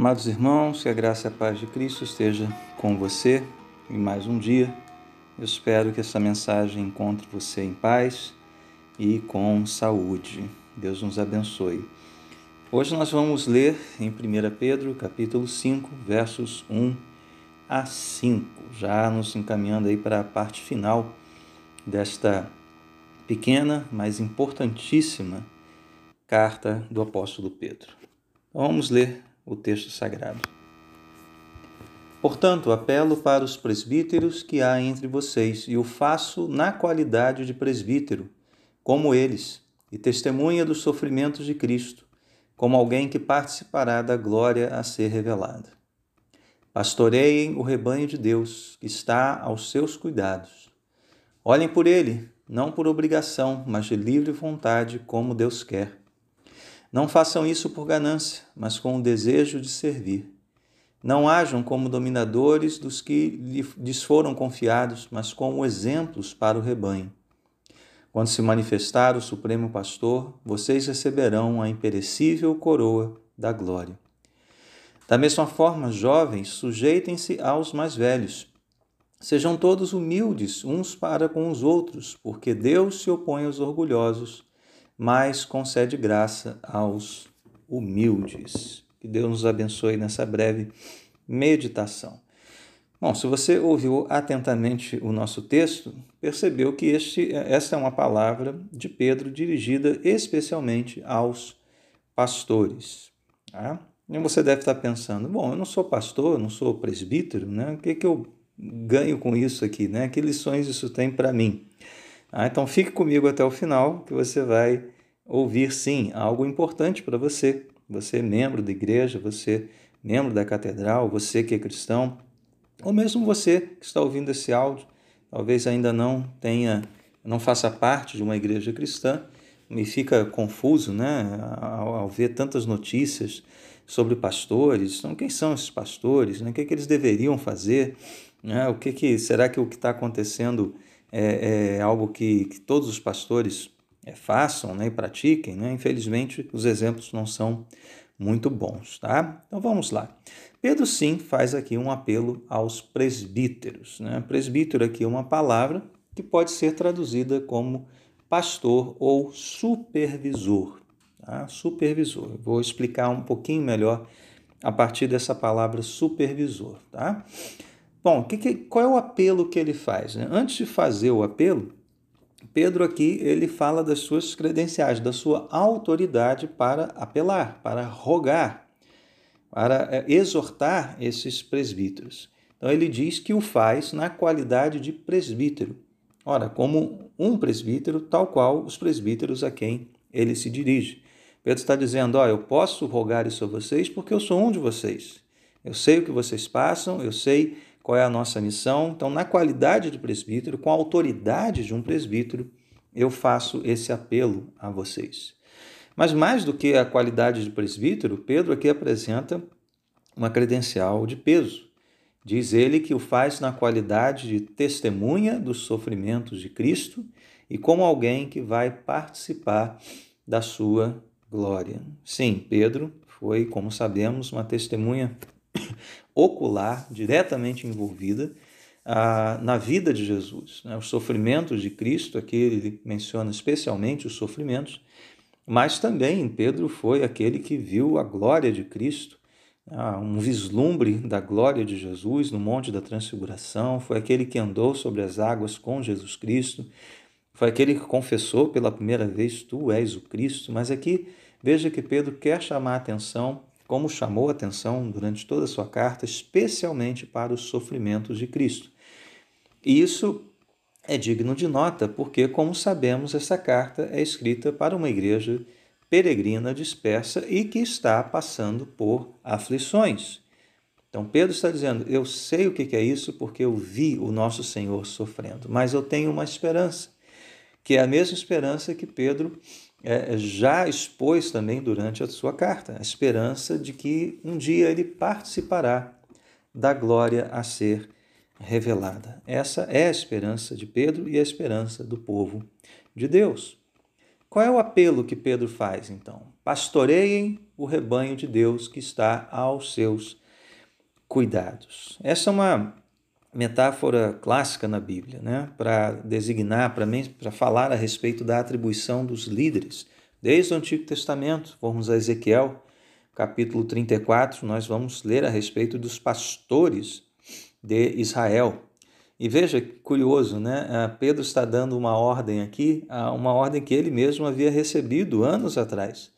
Amados irmãos, que a graça e a paz de Cristo esteja com você em mais um dia. Eu espero que essa mensagem encontre você em paz e com saúde. Deus nos abençoe. Hoje nós vamos ler em 1 Pedro, capítulo 5, versos 1 a 5, já nos encaminhando aí para a parte final desta pequena, mas importantíssima carta do apóstolo Pedro. Então, vamos ler o texto sagrado. Portanto, apelo para os presbíteros que há entre vocês, e o faço na qualidade de presbítero, como eles, e testemunha dos sofrimentos de Cristo, como alguém que participará da glória a ser revelada. Pastoreiem o rebanho de Deus, que está aos seus cuidados. Olhem por ele, não por obrigação, mas de livre vontade, como Deus quer não façam isso por ganância, mas com o desejo de servir. Não hajam como dominadores dos que lhes foram confiados, mas como exemplos para o rebanho. Quando se manifestar o Supremo Pastor, vocês receberão a imperecível coroa da glória. Da mesma forma, jovens, sujeitem-se aos mais velhos. Sejam todos humildes uns para com os outros, porque Deus se opõe aos orgulhosos mas concede graça aos humildes. Que Deus nos abençoe nessa breve meditação. Bom, se você ouviu atentamente o nosso texto, percebeu que este, esta é uma palavra de Pedro dirigida especialmente aos pastores. Tá? E você deve estar pensando: bom, eu não sou pastor, não sou presbítero, né? o que, que eu ganho com isso aqui? Né? Que lições isso tem para mim? Ah, então fique comigo até o final, que você vai ouvir sim algo importante para você. Você é membro da igreja, você é membro da catedral, você que é cristão, ou mesmo você que está ouvindo esse áudio, talvez ainda não tenha, não faça parte de uma igreja cristã e fica confuso, né, ao, ao ver tantas notícias sobre pastores. Então, quem são esses pastores? Né? O que, é que eles deveriam fazer? Né? O que, que será que o que está acontecendo é, é algo que, que, todos os pastores é, façam né, e pratiquem, né? infelizmente os exemplos não são muito bons, tá? Então vamos lá. Pedro sim faz aqui um apelo aos presbíteros. Né? Presbítero aqui é uma palavra que pode ser traduzida como pastor ou supervisor. Tá? Supervisor. vou explicar um pouquinho melhor a partir dessa palavra supervisor, tá? Bom, que, que, qual é o apelo que ele faz? Né? Antes de fazer o apelo, Pedro aqui ele fala das suas credenciais, da sua autoridade para apelar, para rogar, para é, exortar esses presbíteros. Então ele diz que o faz na qualidade de presbítero. Ora, como um presbítero, tal qual os presbíteros a quem ele se dirige. Pedro está dizendo: ó, eu posso rogar isso a vocês porque eu sou um de vocês. Eu sei o que vocês passam, eu sei qual é a nossa missão. Então, na qualidade de presbítero, com a autoridade de um presbítero, eu faço esse apelo a vocês. Mas mais do que a qualidade de presbítero, Pedro aqui apresenta uma credencial de peso. Diz ele que o faz na qualidade de testemunha dos sofrimentos de Cristo e como alguém que vai participar da sua glória. Sim, Pedro foi, como sabemos, uma testemunha ocular, diretamente envolvida ah, na vida de Jesus. Né? Os sofrimentos de Cristo, aqui ele menciona especialmente os sofrimentos, mas também Pedro foi aquele que viu a glória de Cristo, ah, um vislumbre da glória de Jesus no Monte da Transfiguração, foi aquele que andou sobre as águas com Jesus Cristo, foi aquele que confessou pela primeira vez: Tu és o Cristo. Mas aqui veja que Pedro quer chamar a atenção como chamou atenção durante toda a sua carta, especialmente para os sofrimentos de Cristo. E isso é digno de nota, porque, como sabemos, essa carta é escrita para uma igreja peregrina dispersa e que está passando por aflições. Então, Pedro está dizendo: Eu sei o que é isso porque eu vi o nosso Senhor sofrendo, mas eu tenho uma esperança, que é a mesma esperança que Pedro é, já expôs também durante a sua carta, a esperança de que um dia ele participará da glória a ser revelada. Essa é a esperança de Pedro e a esperança do povo de Deus. Qual é o apelo que Pedro faz, então? Pastoreiem o rebanho de Deus que está aos seus cuidados. Essa é uma metáfora clássica na Bíblia, né? para designar, para falar a respeito da atribuição dos líderes. Desde o Antigo Testamento, vamos a Ezequiel, capítulo 34, nós vamos ler a respeito dos pastores de Israel. E veja curioso, né? Ah, Pedro está dando uma ordem aqui, ah, uma ordem que ele mesmo havia recebido anos atrás,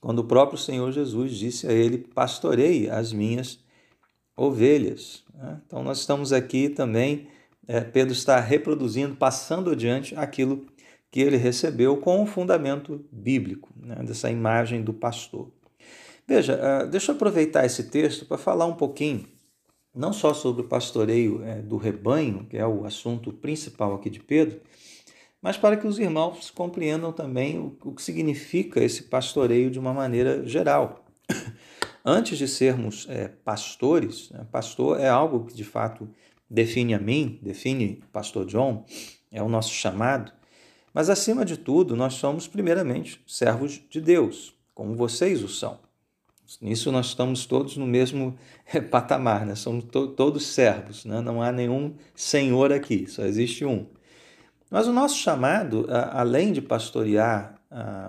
quando o próprio Senhor Jesus disse a ele: Pastorei as minhas ovelhas. Né? Então, nós estamos aqui também, é, Pedro está reproduzindo, passando adiante aquilo que ele recebeu com o fundamento bíblico, né? dessa imagem do pastor. Veja, ah, deixa eu aproveitar esse texto para falar um pouquinho não só sobre o pastoreio é, do rebanho, que é o assunto principal aqui de Pedro, mas para que os irmãos compreendam também o, o que significa esse pastoreio de uma maneira geral. Antes de sermos é, pastores, né, pastor é algo que de fato define a mim, define pastor John, é o nosso chamado, mas acima de tudo, nós somos primeiramente servos de Deus, como vocês o são. Nisso nós estamos todos no mesmo patamar, né? somos to todos servos, né? não há nenhum senhor aqui, só existe um. Mas o nosso chamado, além de pastorear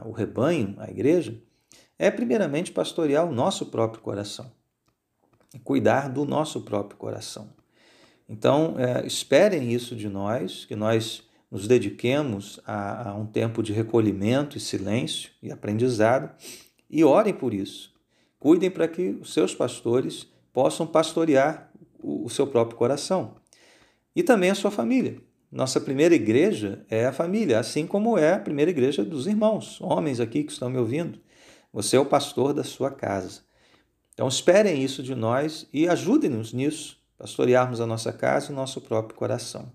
o rebanho, a igreja, é primeiramente pastorear o nosso próprio coração, cuidar do nosso próprio coração. Então, é, esperem isso de nós, que nós nos dediquemos a, a um tempo de recolhimento e silêncio e aprendizado, e orem por isso Cuidem para que os seus pastores possam pastorear o seu próprio coração e também a sua família. Nossa primeira igreja é a família, assim como é a primeira igreja dos irmãos, homens aqui que estão me ouvindo. Você é o pastor da sua casa. Então esperem isso de nós e ajudem-nos nisso, pastorearmos a nossa casa e o nosso próprio coração.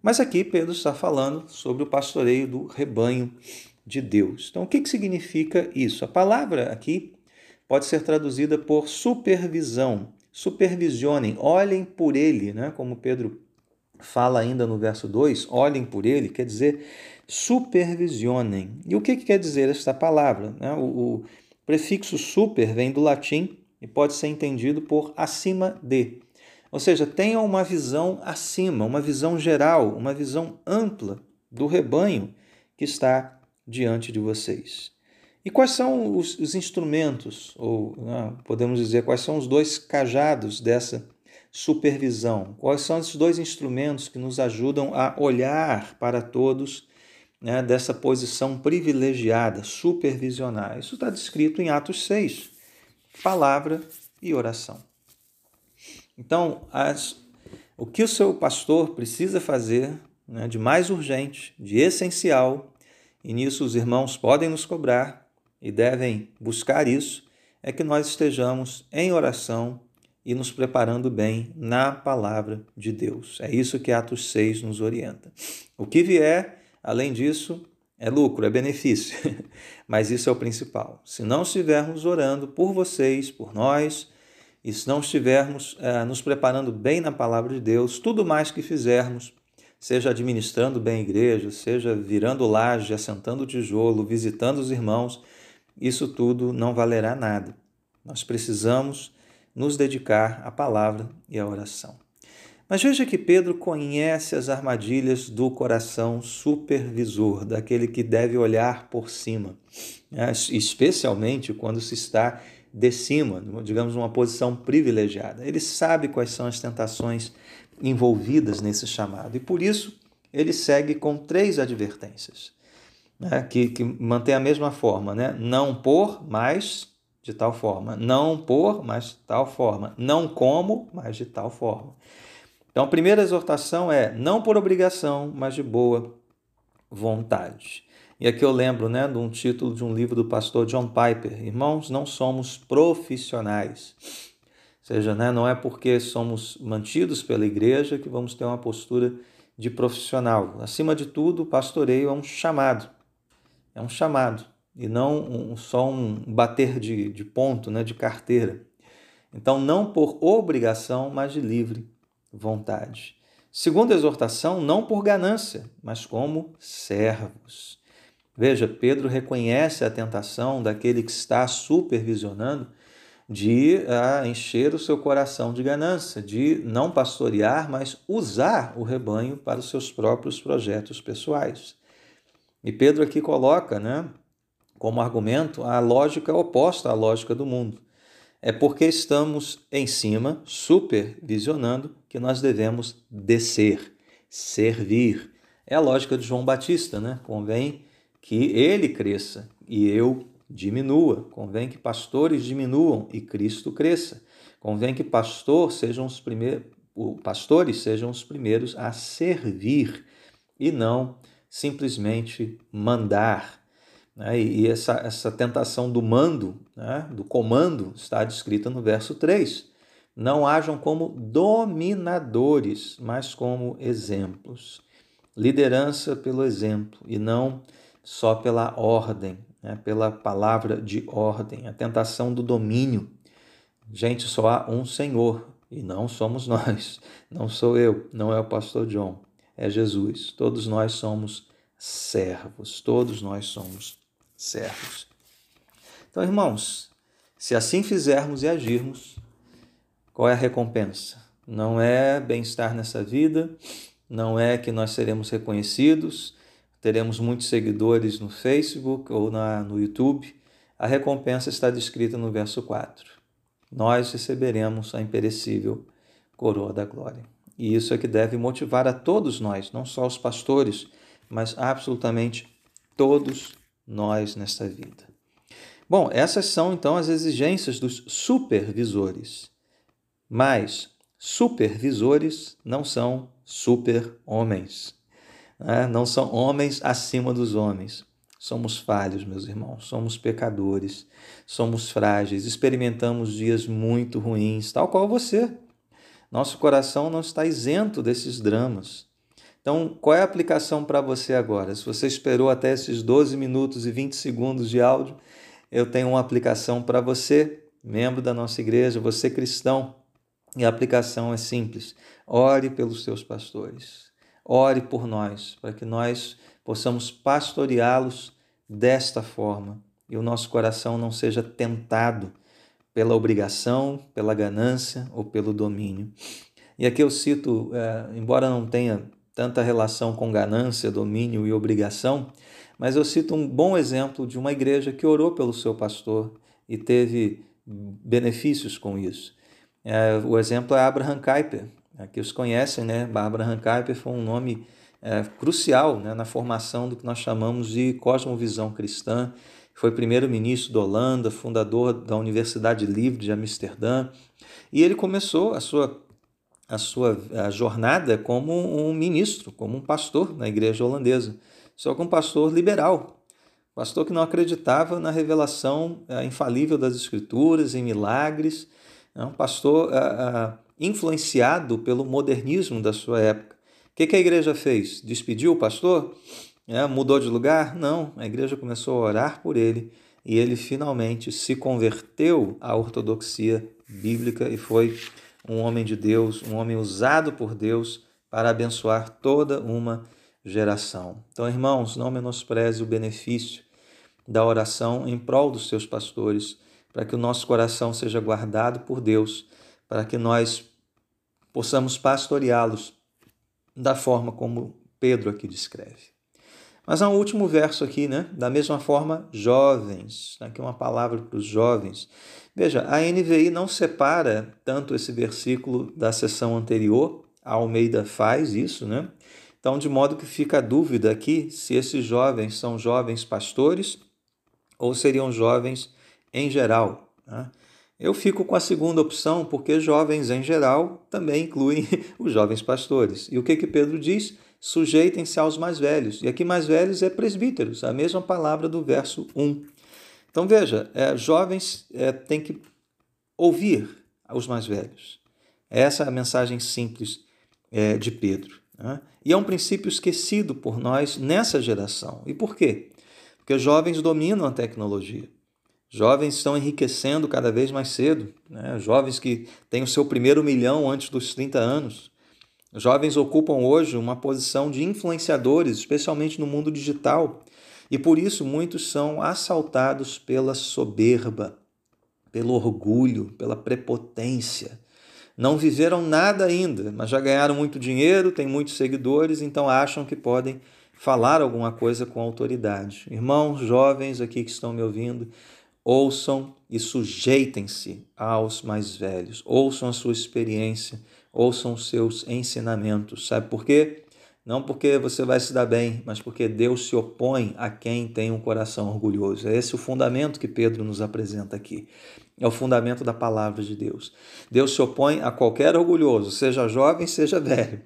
Mas aqui Pedro está falando sobre o pastoreio do rebanho de Deus. Então o que, que significa isso? A palavra aqui pode ser traduzida por supervisão. Supervisionem, olhem por ele, né? como Pedro fala ainda no verso 2, olhem por ele, quer dizer supervisionem. E o que, que quer dizer esta palavra? Né? O, o prefixo super vem do latim e pode ser entendido por acima de. Ou seja, tenham uma visão acima, uma visão geral, uma visão ampla do rebanho que está diante de vocês. E quais são os, os instrumentos, ou né, podemos dizer, quais são os dois cajados dessa supervisão? Quais são esses dois instrumentos que nos ajudam a olhar para todos né, dessa posição privilegiada, supervisionar? Isso está descrito em Atos 6, palavra e oração. Então, as, o que o seu pastor precisa fazer né, de mais urgente, de essencial, e nisso os irmãos podem nos cobrar, e devem buscar isso, é que nós estejamos em oração e nos preparando bem na palavra de Deus. É isso que Atos 6 nos orienta. O que vier, além disso, é lucro, é benefício, mas isso é o principal. Se não estivermos orando por vocês, por nós, e se não estivermos é, nos preparando bem na palavra de Deus, tudo mais que fizermos, seja administrando bem a igreja, seja virando laje, assentando tijolo, visitando os irmãos, isso tudo não valerá nada. Nós precisamos nos dedicar à palavra e à oração. Mas veja que Pedro conhece as armadilhas do coração supervisor, daquele que deve olhar por cima, né? especialmente quando se está de cima, digamos, numa posição privilegiada. Ele sabe quais são as tentações envolvidas nesse chamado e por isso ele segue com três advertências né, que, que mantém a mesma forma, né? Não por, mas de tal forma. Não por, mas de tal forma. Não como, mas de tal forma. Então, a primeira exortação é não por obrigação, mas de boa vontade. E aqui eu lembro né, de um título de um livro do pastor John Piper: Irmãos, não somos profissionais. Ou seja, né, não é porque somos mantidos pela igreja que vamos ter uma postura de profissional. Acima de tudo, o pastoreio é um chamado. É um chamado e não um, só um bater de, de ponto, né, de carteira. Então, não por obrigação, mas de livre vontade. Segunda exortação, não por ganância, mas como servos. Veja, Pedro reconhece a tentação daquele que está supervisionando de uh, encher o seu coração de ganância, de não pastorear, mas usar o rebanho para os seus próprios projetos pessoais. E Pedro aqui coloca, né, como argumento, a lógica oposta à lógica do mundo. É porque estamos em cima, supervisionando, que nós devemos descer, servir. É a lógica de João Batista, né? Convém que ele cresça e eu diminua. Convém que pastores diminuam e Cristo cresça. Convém que pastor sejam os primeiros, pastores sejam os primeiros a servir e não simplesmente mandar. Né? E essa, essa tentação do mando, né? do comando, está descrita no verso 3. Não hajam como dominadores, mas como exemplos. Liderança pelo exemplo e não só pela ordem né, pela palavra de ordem, a tentação do domínio. Gente, só há um Senhor e não somos nós, não sou eu, não é o pastor John, é Jesus. Todos nós somos servos, todos nós somos servos. Então, irmãos, se assim fizermos e agirmos, qual é a recompensa? Não é bem-estar nessa vida, não é que nós seremos reconhecidos, teremos muitos seguidores no Facebook ou na, no YouTube. A recompensa está descrita no verso 4. Nós receberemos a imperecível coroa da glória. E isso é que deve motivar a todos nós, não só os pastores, mas absolutamente todos nós nesta vida. Bom, essas são então as exigências dos supervisores. Mas supervisores não são super-homens né? não são homens acima dos homens. Somos falhos, meus irmãos, somos pecadores, somos frágeis, experimentamos dias muito ruins, tal qual você. Nosso coração não está isento desses dramas. Então, qual é a aplicação para você agora? Se você esperou até esses 12 minutos e 20 segundos de áudio, eu tenho uma aplicação para você, membro da nossa igreja, você cristão. E a aplicação é simples: ore pelos seus pastores. Ore por nós, para que nós possamos pastoreá-los desta forma e o nosso coração não seja tentado pela obrigação, pela ganância ou pelo domínio. E aqui eu cito, é, embora não tenha tanta relação com ganância, domínio e obrigação, mas eu cito um bom exemplo de uma igreja que orou pelo seu pastor e teve benefícios com isso. É, o exemplo é Abraham Kuyper, que os conhecem, né? Bárbara Hankuiper foi um nome é, crucial né, na formação do que nós chamamos de cosmovisão cristã. Foi primeiro-ministro da Holanda, fundador da Universidade Livre de Amsterdã, e ele começou a sua, a sua a jornada como um ministro, como um pastor na igreja holandesa, só que um pastor liberal, pastor que não acreditava na revelação é, infalível das Escrituras, em milagres, é um pastor. É, influenciado pelo modernismo da sua época. O que, que a igreja fez? Despediu o pastor? É, mudou de lugar? Não, a igreja começou a orar por ele e ele finalmente se converteu à ortodoxia bíblica e foi um homem de Deus, um homem usado por Deus para abençoar toda uma geração. Então, irmãos, não menospreze o benefício da oração em prol dos seus pastores, para que o nosso coração seja guardado por Deus para que nós possamos pastoreá-los da forma como Pedro aqui descreve. Mas há um último verso aqui, né? Da mesma forma, jovens. Aqui uma palavra para os jovens. Veja, a NVI não separa tanto esse versículo da sessão anterior. A Almeida faz isso, né? Então, de modo que fica a dúvida aqui se esses jovens são jovens pastores ou seriam jovens em geral. Né? Eu fico com a segunda opção, porque jovens em geral também incluem os jovens pastores. E o que que Pedro diz? Sujeitem-se aos mais velhos. E aqui mais velhos é presbíteros, a mesma palavra do verso 1. Então veja, é, jovens é, têm que ouvir os mais velhos. Essa é a mensagem simples é, de Pedro. Né? E é um princípio esquecido por nós nessa geração. E por quê? Porque jovens dominam a tecnologia. Jovens estão enriquecendo cada vez mais cedo, né? jovens que têm o seu primeiro milhão antes dos 30 anos. Jovens ocupam hoje uma posição de influenciadores, especialmente no mundo digital. E por isso muitos são assaltados pela soberba, pelo orgulho, pela prepotência. Não viveram nada ainda, mas já ganharam muito dinheiro, têm muitos seguidores, então acham que podem falar alguma coisa com autoridade. Irmãos jovens aqui que estão me ouvindo, ouçam e sujeitem-se aos mais velhos, ouçam a sua experiência, ouçam os seus ensinamentos. Sabe por quê? Não porque você vai se dar bem, mas porque Deus se opõe a quem tem um coração orgulhoso. É esse o fundamento que Pedro nos apresenta aqui. É o fundamento da palavra de Deus. Deus se opõe a qualquer orgulhoso, seja jovem, seja velho,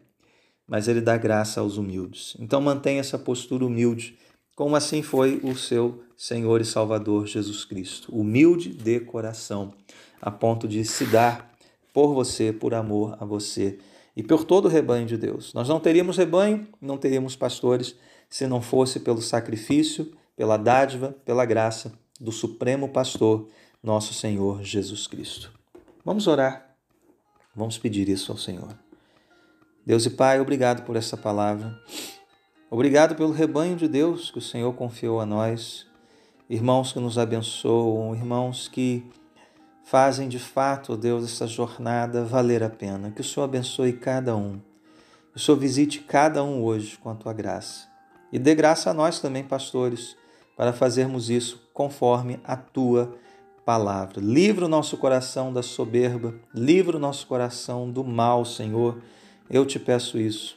mas ele dá graça aos humildes. Então mantenha essa postura humilde, como assim foi o seu Senhor e Salvador Jesus Cristo, humilde de coração, a ponto de se dar por você, por amor a você e por todo o rebanho de Deus. Nós não teríamos rebanho, não teríamos pastores, se não fosse pelo sacrifício, pela dádiva, pela graça do Supremo Pastor, nosso Senhor Jesus Cristo. Vamos orar, vamos pedir isso ao Senhor. Deus e Pai, obrigado por essa palavra. Obrigado pelo rebanho de Deus que o Senhor confiou a nós, irmãos que nos abençoam, irmãos que fazem de fato, Deus, essa jornada valer a pena. Que o Senhor abençoe cada um. Que o Senhor visite cada um hoje com a tua graça. E dê graça a nós também, pastores, para fazermos isso conforme a tua palavra. Livra o nosso coração da soberba, livra o nosso coração do mal, Senhor. Eu te peço isso,